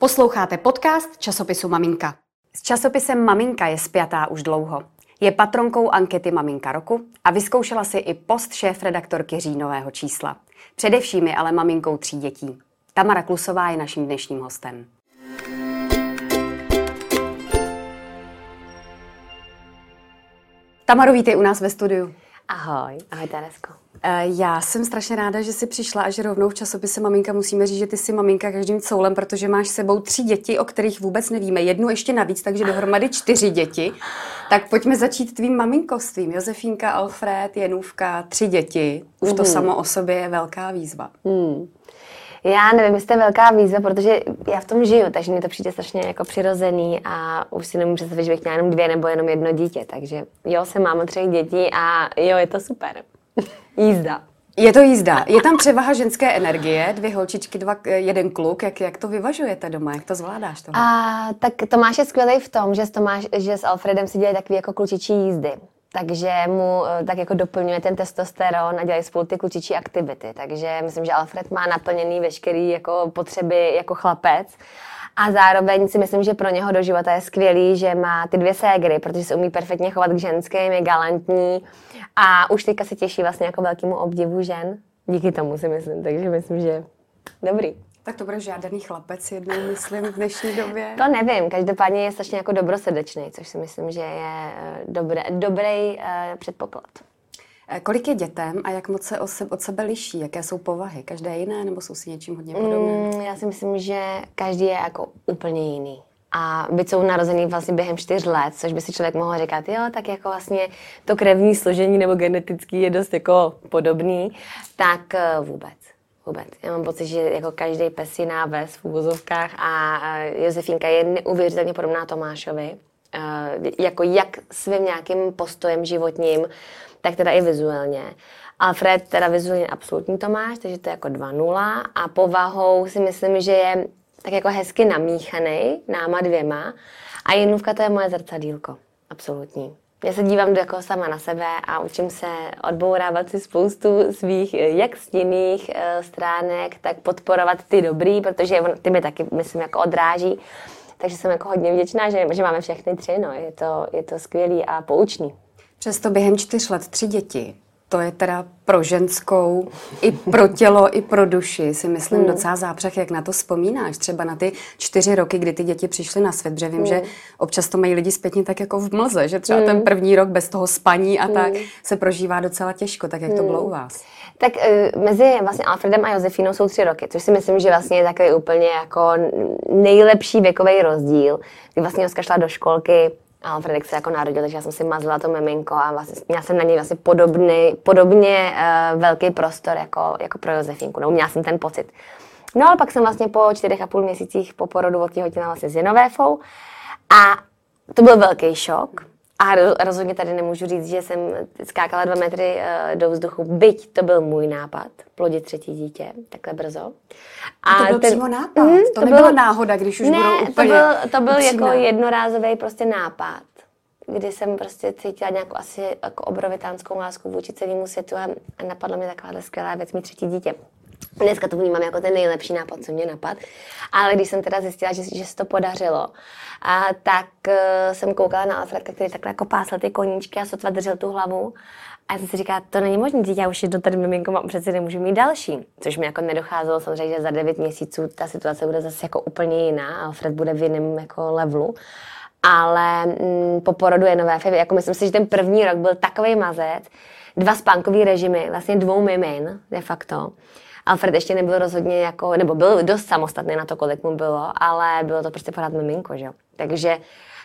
Posloucháte podcast časopisu Maminka. S časopisem Maminka je spjatá už dlouho. Je patronkou ankety Maminka roku a vyzkoušela si i post šéf redaktorky říjnového čísla. Především je ale maminkou tří dětí. Tamara Klusová je naším dnešním hostem. Tamaro, vítej u nás ve studiu. Ahoj, ahoj Teresko. Eh, já jsem strašně ráda, že jsi přišla a že rovnou v časopise Maminka musíme říct, že ty jsi maminka každým coulem, protože máš sebou tři děti, o kterých vůbec nevíme. Jednu ještě navíc, takže dohromady čtyři děti. Tak pojďme začít tvým maminkostvím. Josefínka, Alfred, Jenůvka, tři děti. Už to mm. samo o sobě je velká výzva. Mm. Já nevím, jestli to je velká výzva, protože já v tom žiju, takže mi to přijde strašně jako přirozený a už si nemůžu představit, že bych měla jenom dvě nebo jenom jedno dítě. Takže jo, jsem máma třech dětí a jo, je to super. Jízda. Je to jízda. Je tam převaha ženské energie, dvě holčičky, dva, jeden kluk. Jak, jak to vyvažujete doma? Jak to zvládáš? Tohle? A, tak Tomáš je skvělý v tom, že s, Tomáš, že s Alfredem si dělají takové jako klučičí jízdy. Takže mu eh, tak jako doplňuje ten testosteron a dělají spolu ty klučičí aktivity. Takže myslím, že Alfred má naplněný veškerý jako potřeby jako chlapec. A zároveň si myslím, že pro něho do života je skvělý, že má ty dvě ségry, protože se umí perfektně chovat k ženským, je galantní a už teďka se těší vlastně jako velkému obdivu žen. Díky tomu si myslím, takže myslím, že dobrý. Tak to bude žádný chlapec jednou, myslím, v dnešní době. To nevím, každopádně je strašně jako dobrosrdečný, což si myslím, že je eh, dobré, dobrý uh, předpoklad. Eh, kolik je dětem a jak moc se od sebe liší? Jaké jsou povahy? Každé jiné nebo jsou si něčím hodně podobné? Mm, já si myslím, že každý je jako úplně jiný. A byť jsou narozený vlastně během čtyř let, což by si člověk mohl říkat, jo, tak jako vlastně to krevní složení nebo genetický je dost jako podobný, tak vůbec. Vůbec. Já mám pocit, že jako každý pes jiná ves v úvozovkách a Josefínka je neuvěřitelně podobná Tomášovi. Jako jak svým nějakým postojem životním, tak teda i vizuálně. Alfred teda vizuálně absolutní Tomáš, takže to je jako 2-0 a povahou si myslím, že je tak jako hezky namíchaný náma dvěma a Jinůvka to je moje zrcadílko. Absolutní. Já se dívám do jako sama na sebe a učím se odbourávat si spoustu svých jak stinných uh, stránek, tak podporovat ty dobrý, protože ty mi taky, myslím, jako odráží. Takže jsem jako hodně vděčná, že, že máme všechny tři, no. je, to, je to skvělý a poučný. Přesto během čtyř let tři děti to je teda pro ženskou, i pro tělo, i pro duši, si myslím hmm. docela zápřeh, jak na to vzpomínáš. Třeba na ty čtyři roky, kdy ty děti přišly na svět, protože vím, hmm. že občas to mají lidi zpětně tak jako v mlze, že třeba hmm. ten první rok bez toho spaní a hmm. tak se prožívá docela těžko. Tak jak to bylo u vás? Tak uh, mezi vlastně Alfredem a Josefínou jsou tři roky, což si myslím, že vlastně je takový úplně jako nejlepší věkový rozdíl, kdy vlastně Joska šla do školky a Fredek se jako narodil, takže já jsem si mazla to miminko a vlastně měla jsem na něj vlastně podobný, podobně uh, velký prostor jako, jako pro Josefínku, nebo měla jsem ten pocit. No ale pak jsem vlastně po čtyřech a půl měsících po porodu otěhotněla vlastně s Jenovéfou a to byl velký šok. A rozhodně tady nemůžu říct, že jsem skákala dva metry uh, do vzduchu, byť to byl můj nápad, plodit třetí dítě takhle brzo. A to byl ten, přímo nápad, mm, to, to nebyla byl, náhoda, když už ne, budou úplně to byl, to byl jako jednorázový prostě nápad, kdy jsem prostě cítila nějakou asi jako obrovitánskou lásku vůči celému světu a, a napadla mi takováhle skvělá věc, mít třetí dítě. Dneska to vnímám jako ten nejlepší nápad, co mě napad. Ale když jsem teda zjistila, že, že se to podařilo, a tak uh, jsem koukala na Alfredka, který takhle jako pásl ty koníčky a sotva držel tu hlavu. A já jsem si říkala, to není možné, já už jedno tady miminko mám, přeci nemůžu mít další. Což mi jako nedocházelo, samozřejmě, že za devět měsíců ta situace bude zase jako úplně jiná. Alfred bude v jiném jako levelu. Ale mm, po porodu je nové jako myslím si, že ten první rok byl takový mazec, dva spánkový režimy, vlastně dvou mimin de facto. Alfred ještě nebyl rozhodně jako, nebo byl dost samostatný na to, kolik mu bylo, ale bylo to prostě pořád miminko, že jo. Takže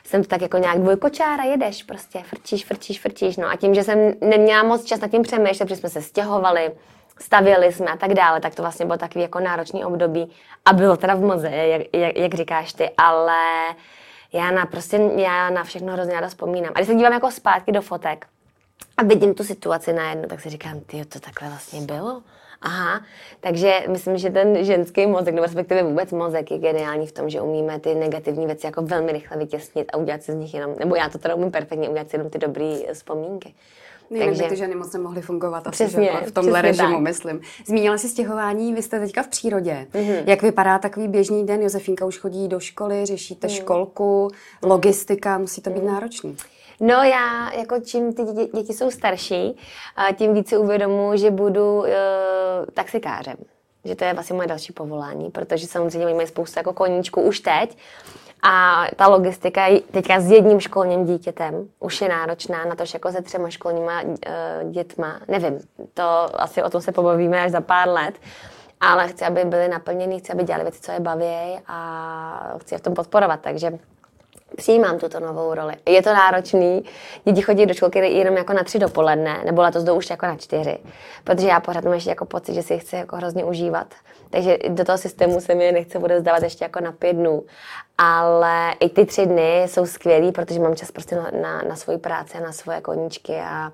jsem tak jako nějak dvojkočára, jedeš prostě, frčíš, frčíš, frčíš, no a tím, že jsem neměla moc čas nad tím přemýšlet, protože jsme se stěhovali, stavěli jsme a tak dále, tak to vlastně bylo takový jako náročný období a bylo teda v moze, jak, jak, jak říkáš ty, ale já na prostě, já na všechno hrozně ráda vzpomínám. A když se dívám jako zpátky do fotek a vidím tu situaci najednou, tak si říkám, ty to takhle vlastně bylo. Aha, takže myslím, že ten ženský mozek, nebo respektive vůbec mozek je geniální v tom, že umíme ty negativní věci jako velmi rychle vytěsnit a udělat si z nich jenom, nebo já to teda umím perfektně, udělat si jenom ty dobré vzpomínky. Jinak Takže... by ty ženy moc nemohly fungovat asi, přesně, že? v tomhle režimu, tak. myslím. Zmínila jsi stěhování, vy jste teďka v přírodě. Mm-hmm. Jak vypadá takový běžný den? Josefínka už chodí do školy, řešíte mm. školku, logistika, musí to být mm. náročný. No já, jako čím ty děti, děti jsou starší, tím více uvědomuji, že budu uh, taxikářem. Že to je vlastně moje další povolání, protože samozřejmě mají spoustu jako koníčků už teď. A ta logistika teďka s jedním školním dítětem už je náročná na to, jako se třema školníma uh, dětma. Nevím, to asi o tom se pobavíme až za pár let. Ale chci, aby byly naplněny, chci, aby dělali věci, co je baví a chci je v tom podporovat. Takže přijímám tuto novou roli. Je to náročný, děti chodí do školky jenom jako na tři dopoledne, nebo letos jdou už jako na čtyři, protože já pořád mám ještě jako pocit, že si je chci jako hrozně užívat. Takže do toho systému se mi nechce bude zdávat ještě jako na pět dnů. Ale i ty tři dny jsou skvělý, protože mám čas prostě na, na, na svoji práci a na svoje koníčky a,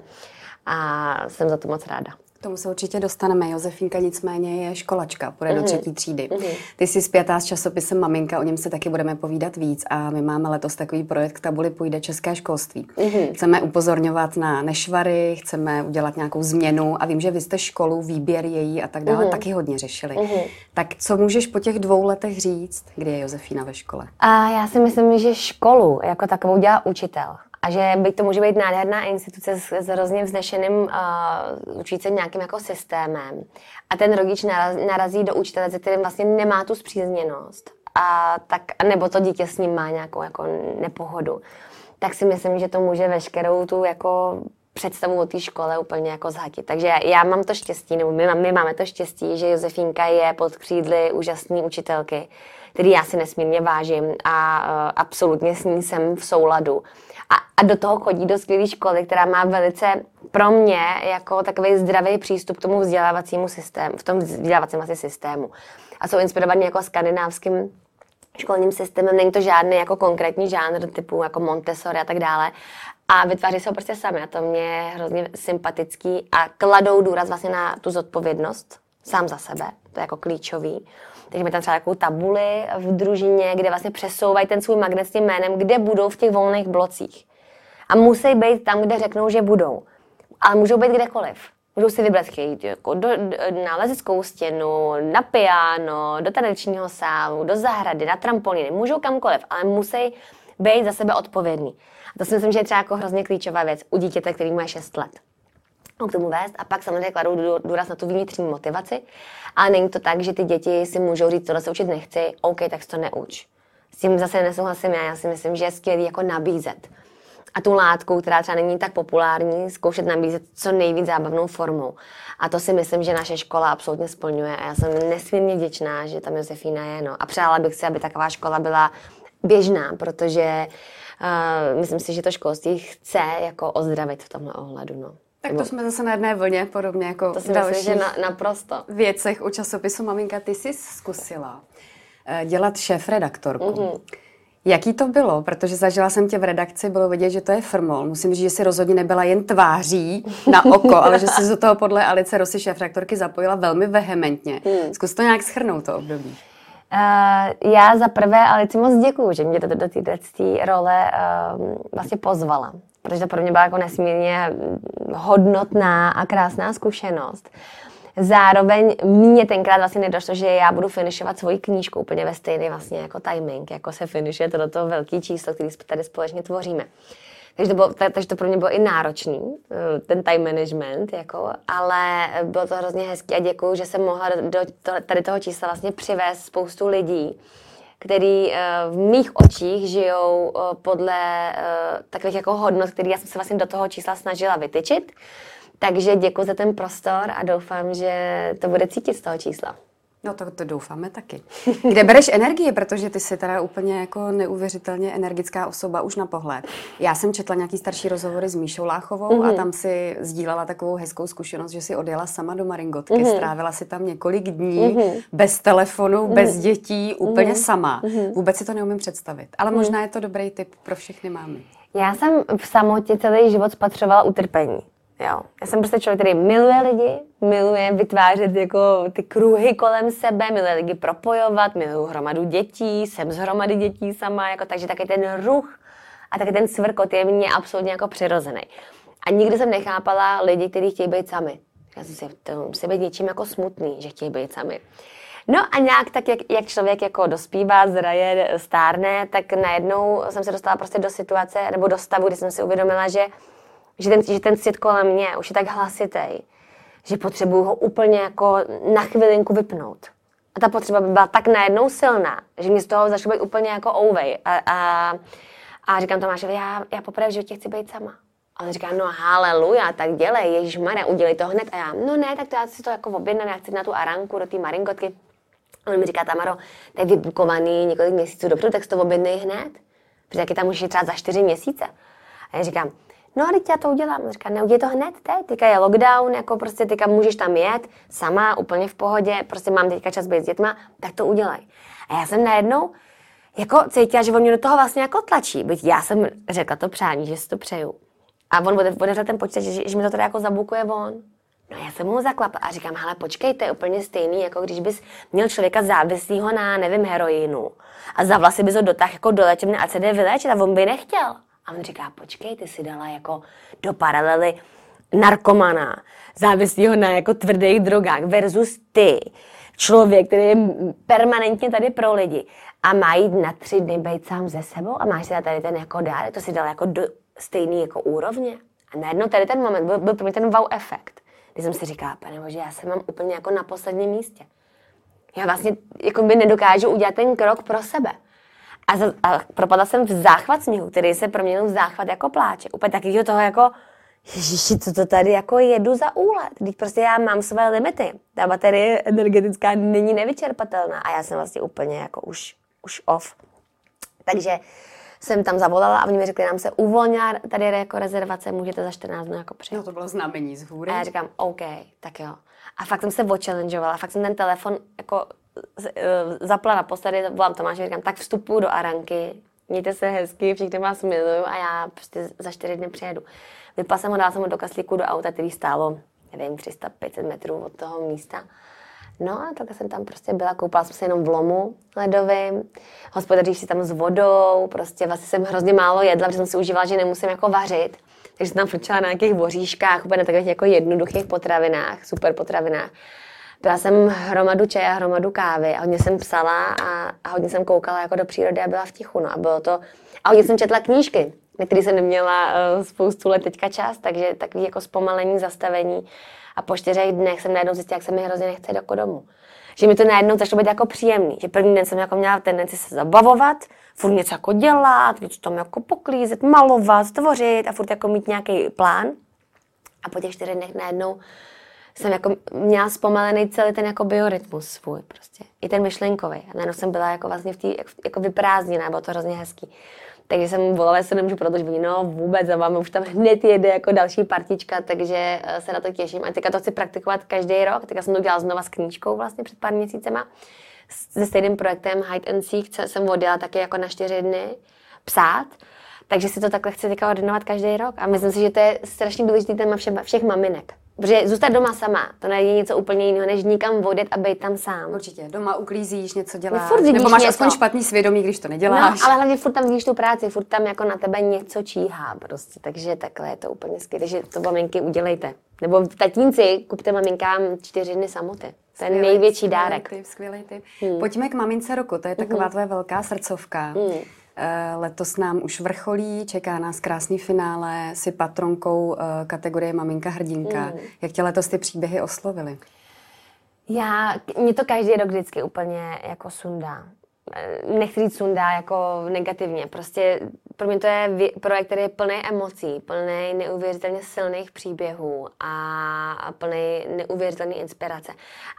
a jsem za to moc ráda. K tomu se určitě dostaneme. Josefínka nicméně je školačka, půjde mm-hmm. do mhm. třetí třídy. Mm-hmm. Ty jsi zpětá s časopisem Maminka, o něm se taky budeme povídat víc a my máme letos takový projekt k tabuli Půjde české školství. Mm-hmm. Chceme upozorňovat na nešvary, chceme udělat nějakou změnu a vím, že vy jste školu, výběr její a tak dále mm-hmm. taky hodně řešili. Mm-hmm. Tak co můžeš po těch dvou letech říct, kdy je Josefína ve škole? A já si myslím, že školu jako takovou dělá učitel. A že by to může být nádherná instituce s, s hrozně vznešeným uh, se nějakým jako systémem. A ten rodič naraz, narazí do učitele, se kterým vlastně nemá tu zpřízněnost. A tak, nebo to dítě s ním má nějakou jako nepohodu. Tak si myslím, že to může veškerou tu jako představu o té škole úplně jako zhatit. Takže já mám to štěstí, nebo my, my máme to štěstí, že Josefínka je pod křídly úžasné učitelky, který já si nesmírně vážím a uh, absolutně s ní jsem v souladu. A, a do toho chodí do skvělé školy, která má velice pro mě jako takový zdravý přístup k tomu vzdělávacímu systému, v tom vzdělávacím asi systému. A jsou inspirovaní jako skandinávským školním systémem, není to žádný jako konkrétní žánr typu jako Montessori a tak dále. A vytváří se ho prostě sami a to mě je hrozně sympatický a kladou důraz vlastně na tu zodpovědnost sám za sebe, to je jako klíčový. Takže mi tam třeba takovou tabuli v družině, kde vlastně přesouvají ten svůj magnet s tím jménem, kde budou v těch volných blocích. A musí být tam, kde řeknou, že budou. Ale můžou být kdekoliv. Můžou si vybrat, chtějí jako do, na lezeckou stěnu, na piano, do tanečního sálu, do zahrady, na trampolíny. Můžou kamkoliv, ale musí být za sebe odpovědní. A to si myslím, že je třeba jako hrozně klíčová věc u dítěte, který má 6 let k tomu vést a pak samozřejmě kladou důraz na tu vnitřní motivaci. Ale není to tak, že ty děti si můžou říct, tohle se učit nechci, OK, tak to neuč. S tím zase nesouhlasím já, já si myslím, že je skvělý jako nabízet. A tu látku, která třeba není tak populární, zkoušet nabízet co nejvíc zábavnou formou. A to si myslím, že naše škola absolutně splňuje a já jsem nesmírně vděčná, že tam Josefína je. No. A přála bych si, aby taková škola byla běžná, protože uh, myslím si, že to školství chce jako ozdravit v tomhle ohledu. No. Tak to jsme zase na jedné vlně, podobně jako to si dalších myslím, že na, naprosto. věcech u časopisu Maminka. Ty jsi zkusila eh, dělat šéf-redaktorku. Mm-hmm. Jaký to bylo? Protože zažila jsem tě v redakci, bylo vidět, že to je firmol. Musím říct, že si rozhodně nebyla jen tváří na oko, ale že jsi do toho podle Alice Rosy šéf-redaktorky zapojila velmi vehementně. Mm. Zkus to nějak schrnout, to období. Uh, já za prvé Alici moc děkuju, že mě do, do této role uh, vlastně pozvala protože to pro mě byla jako nesmírně hodnotná a krásná zkušenost. Zároveň mě tenkrát vlastně nedošlo, že já budu finišovat svoji knížku úplně ve stejný vlastně jako timing, jako se finišuje to toho velký číslo, který tady společně tvoříme. Takže to, bylo, takže to pro mě bylo i náročný, eh, ten time management, jako, ale bylo to hrozně hezký a děkuju, že jsem mohla do, do tady toho čísla vlastně přivést spoustu lidí, který eh, v mých očích žijou eh, podle eh, takových jako hodnot, které já jsem se vlastně do toho čísla snažila vytyčit. Takže děkuji za ten prostor a doufám, že to bude cítit z toho čísla. No to, to doufáme taky. Kde bereš energii, protože ty jsi teda úplně jako neuvěřitelně energická osoba už na pohled. Já jsem četla nějaký starší rozhovory s Míšou Láchovou mm-hmm. a mhm. tam si sdílela takovou hezkou zkušenost, že si odjela sama do Maringotky, mm-hmm. strávila si tam několik dní mm-hmm. bez telefonu, mm-hmm. bez dětí, úplně mm-hmm. sama. Mm-hmm. Vůbec si to neumím představit. Ale mm-hmm. možná je to dobrý tip pro všechny mámy. Já jsem v samotě celý život spatřovala utrpení. Jo. Já jsem prostě člověk, který miluje lidi, miluje vytvářet jako ty kruhy kolem sebe, miluje lidi propojovat, miluju hromadu dětí, jsem z hromady dětí sama, jako, takže taky ten ruch a taky ten svrkot je mně absolutně jako přirozený. A nikdy jsem nechápala lidi, kteří chtějí být sami. Já jsem si, to musí být něčím jako smutný, že chtějí být sami. No a nějak tak, jak, jak člověk jako dospívá, zraje, stárne, tak najednou jsem se dostala prostě do situace, nebo do stavu, kdy jsem si uvědomila, že, že, ten, že ten svět kolem mě už je tak hlasitý, že potřebuju ho úplně jako na chvilinku vypnout. A ta potřeba by byla tak najednou silná, že mi z toho začalo být úplně jako ouvej. A, a, a říkám Tomášovi, já, já poprvé v životě chci být sama. A on říká, no haleluja, tak dělej, Ježíš Maria, udělej to hned. A já, no ne, tak to já si to jako objednám, já chci na tu aranku, do té maringotky. A on mi říká, Tamaro, to je vybukovaný několik měsíců dopředu, tak si to objednej hned. Protože taky tam můžeš třeba za čtyři měsíce. A já říkám, no a teď já to udělám. On říká, neudělej to hned teď, teďka je lockdown, jako prostě teďka můžeš tam jet sama, úplně v pohodě, prostě mám teďka čas být s dětma, tak to udělej. A já jsem najednou jako cítila, že on mě do toho vlastně jako tlačí, byť já jsem řekla to přání, že si to přeju. A on otevřel ten počítač, že, že mi to teda jako zabukuje on. No já jsem mu zaklapla a říkám, hele, počkej, to je úplně stejný, jako když bys měl člověka závislého na, nevím, heroinu a za vlasy bys ho dotáhl jako do léčebny a CD vyléčit a on by nechtěl. A on říká, počkej, ty si dala jako do paralely narkomana, závislého na jako tvrdých drogách versus ty, člověk, který je permanentně tady pro lidi a má jít na tři dny být sám ze sebou a máš si tady ten jako dárek, to si dal jako do stejný jako úrovně. A najednou tady ten moment byl, byl pro mě ten wow efekt, kdy jsem si říkala, pane bože, já se mám úplně jako na posledním místě. Já vlastně jako by nedokážu udělat ten krok pro sebe. A, za, a propadla jsem v záchvat směchu, který se proměnil v záchvat jako pláče. Úplně takového toho jako, ježiši, co to tady jako jedu za úlet. Teď prostě já mám své limity. Ta baterie energetická není nevyčerpatelná a já jsem vlastně úplně jako už, už off. Takže jsem tam zavolala a oni mi řekli, nám se uvolnila tady jako rezervace, můžete za 14 dnů jako přijet. No to bylo znamení z hůry. A já říkám, OK, tak jo. A fakt jsem se ochallengeovala, fakt jsem ten telefon jako zapla naposledy, volám Tomáše, říkám, tak vstupuju do Aranky, mějte se hezky, všichni vás miluju a já prostě za čtyři dny přijedu. Vypla jsem ho, dala jsem ho do kaslíku do auta, který stálo, nevím, 300-500 metrů od toho místa. No a tak jsem tam prostě byla, koupala jsem se jenom v lomu ledovým, hospodaříš si tam s vodou, prostě vlastně jsem hrozně málo jedla, protože jsem si užívala, že nemusím jako vařit. Takže jsem tam frčela na nějakých voříškách, úplně na takových jako jednoduchých potravinách, super potravinách. Byla jsem hromadu čaje a hromadu kávy a hodně jsem psala a, a hodně jsem koukala jako do přírody a byla v tichu. No a bylo to, a hodně jsem četla knížky, na které jsem neměla uh, spoustu let teďka čas, takže takový jako zpomalení, zastavení. A po čtyřech dnech jsem najednou zjistila, jak se mi hrozně nechce do domu. Že mi to najednou začalo být jako příjemný. Že první den jsem jako měla tendenci se zabavovat, furt něco jako dělat, něco tam jako poklízet, malovat, tvořit a furt jako mít nějaký plán. A po těch čtyřech dnech najednou jsem jako měla zpomalený celý ten jako biorytmus svůj prostě. I ten myšlenkový. A najednou jsem byla jako vlastně v té jako vyprázdněná, bylo to hrozně hezký. Takže jsem volala, se nemůžu protože no vůbec za vámi už tam hned jede jako další partička, takže eh, se na to těším. A teďka to chci praktikovat každý rok. Teďka jsem to dělala znova s knížkou vlastně před pár měsícema. Se stejným projektem Hide and Seek jsem odjela taky jako na čtyři dny psát. Takže si to takhle chci teďka ordinovat každý rok. A myslím si, že to je strašně důležitý téma všech maminek. Protože zůstat doma sama, to není něco úplně jiného, než nikam vodit a být tam sám. Určitě, doma uklízíš, něco děláš, furt nebo máš něco. aspoň špatný svědomí, když to neděláš. No, ale hlavně furt tam vidíš tu práci, furt tam jako na tebe něco číhá prostě, takže takhle je to úplně skvělé, takže to maminky udělejte. Nebo tatínci, kupte maminkám čtyři dny samoty. To je největší skvělý dárek. Typ, skvělý typ. Hmm. Pojďme k mamince roku, to je taková hmm. tvoje velká srdcovka. Hmm. Eh, Letos nám už vrcholí, čeká nás krásný finále, si patronkou eh, kategorie Maminka hrdinka. Mm. Jak tě letos ty příběhy oslovily? Já, mě to každý rok vždycky úplně jako sundá. Eh, nechci říct sundá jako negativně, prostě pro mě to je projekt, který je plný emocí, plný neuvěřitelně silných příběhů a plný neuvěřitelné inspirace.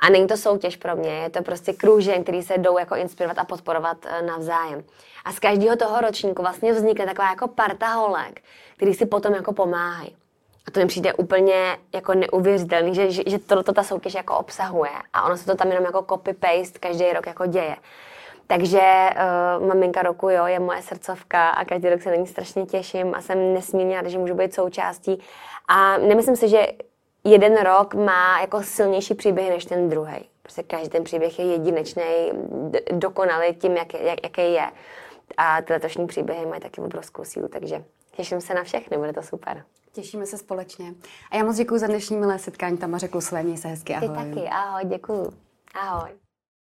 A není to soutěž pro mě, je to prostě kružen, který se jdou jako inspirovat a podporovat navzájem. A z každého toho ročníku vlastně vznikne taková jako parta holek, který si potom jako pomáhají. A to mi přijde úplně jako neuvěřitelný, že, že, že to, to ta soutěž jako obsahuje. A ono se to tam jenom jako copy-paste každý rok jako děje. Takže uh, maminka roku, jo, je moje srdcovka a každý rok se na ní strašně těším a jsem nesmírně ráda, že můžu být součástí. A nemyslím si, že jeden rok má jako silnější příběhy než ten druhý. Prostě každý ten příběh je jedinečný, dokonalý tím, jak, jak, jaký je. A ty letošní příběhy mají taky obrovskou sílu, takže těším se na všechny, bude to super. Těšíme se společně. A já moc děkuji za dnešní milé setkání. Tamaře měj se hezky, ahoj. Ty taky, ahoj, děkuju. Ahoj.